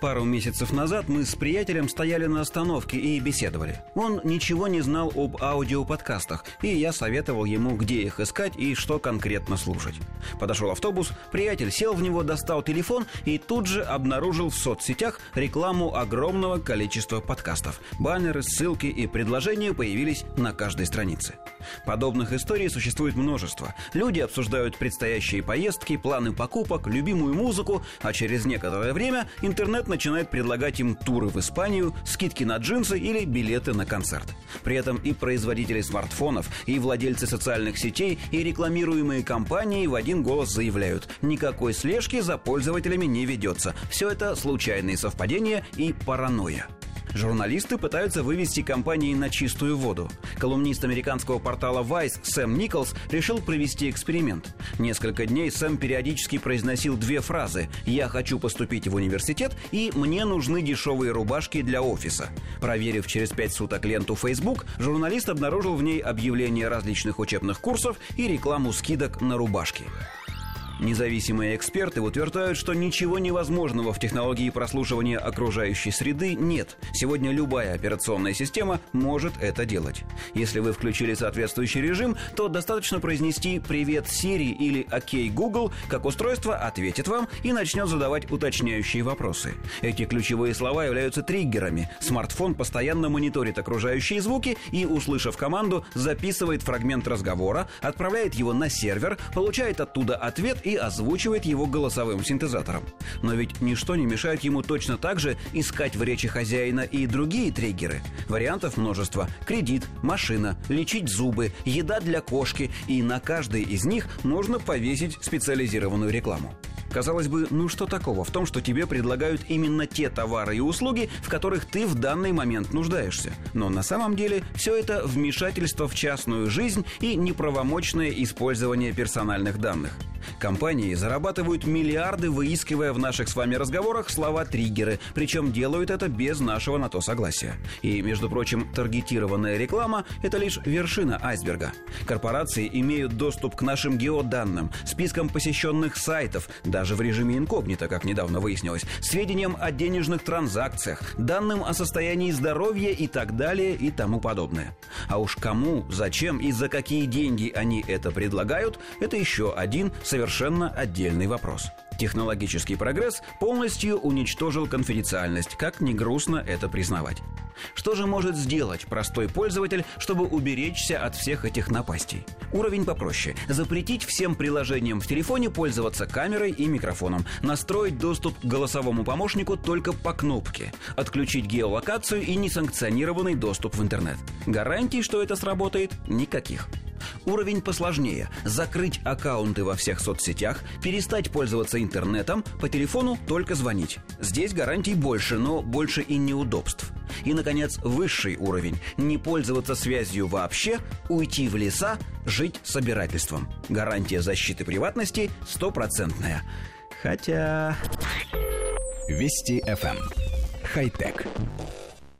Пару месяцев назад мы с приятелем стояли на остановке и беседовали. Он ничего не знал об аудиоподкастах, и я советовал ему, где их искать и что конкретно слушать. Подошел автобус, приятель сел в него, достал телефон и тут же обнаружил в соцсетях рекламу огромного количества подкастов. Баннеры, ссылки и предложения появились на каждой странице. Подобных историй существует множество. Люди обсуждают предстоящие поездки, планы покупок, любимую музыку, а через некоторое время интернет начинает предлагать им туры в Испанию, скидки на джинсы или билеты на концерт. При этом и производители смартфонов, и владельцы социальных сетей, и рекламируемые компании в один голос заявляют, никакой слежки за пользователями не ведется. Все это случайные совпадения и паранойя. Журналисты пытаются вывести компании на чистую воду. Колумнист американского портала Vice Сэм Николс решил провести эксперимент. Несколько дней Сэм периодически произносил две фразы «Я хочу поступить в университет» и «Мне нужны дешевые рубашки для офиса». Проверив через пять суток ленту Facebook, журналист обнаружил в ней объявления различных учебных курсов и рекламу скидок на рубашки. Независимые эксперты утверждают, что ничего невозможного в технологии прослушивания окружающей среды нет. Сегодня любая операционная система может это делать. Если вы включили соответствующий режим, то достаточно произнести «Привет, Siri» или «Окей, Google», как устройство ответит вам и начнет задавать уточняющие вопросы. Эти ключевые слова являются триггерами. Смартфон постоянно мониторит окружающие звуки и, услышав команду, записывает фрагмент разговора, отправляет его на сервер, получает оттуда ответ и и озвучивает его голосовым синтезатором. Но ведь ничто не мешает ему точно так же искать в речи хозяина и другие триггеры. Вариантов множество. Кредит, машина, лечить зубы, еда для кошки. И на каждый из них можно повесить специализированную рекламу. Казалось бы, ну что такого в том, что тебе предлагают именно те товары и услуги, в которых ты в данный момент нуждаешься. Но на самом деле все это вмешательство в частную жизнь и неправомочное использование персональных данных. Компании зарабатывают миллиарды, выискивая в наших с вами разговорах слова-триггеры, причем делают это без нашего на то согласия. И, между прочим, таргетированная реклама – это лишь вершина айсберга. Корпорации имеют доступ к нашим геоданным, спискам посещенных сайтов, даже в режиме инкогнито, как недавно выяснилось, сведениям о денежных транзакциях, данным о состоянии здоровья и так далее и тому подобное. А уж кому, зачем и за какие деньги они это предлагают – это еще один совершенно отдельный вопрос. Технологический прогресс полностью уничтожил конфиденциальность, как не грустно это признавать. Что же может сделать простой пользователь, чтобы уберечься от всех этих напастей? Уровень попроще. Запретить всем приложениям в телефоне пользоваться камерой и микрофоном. Настроить доступ к голосовому помощнику только по кнопке. Отключить геолокацию и несанкционированный доступ в интернет. Гарантий, что это сработает, никаких. Уровень посложнее. Закрыть аккаунты во всех соцсетях, перестать пользоваться интернетом, по телефону только звонить. Здесь гарантий больше, но больше и неудобств. И, наконец, высший уровень. Не пользоваться связью вообще, уйти в леса, жить собирательством. Гарантия защиты приватности стопроцентная. Хотя... Вести FM. Эм. Хай-тек.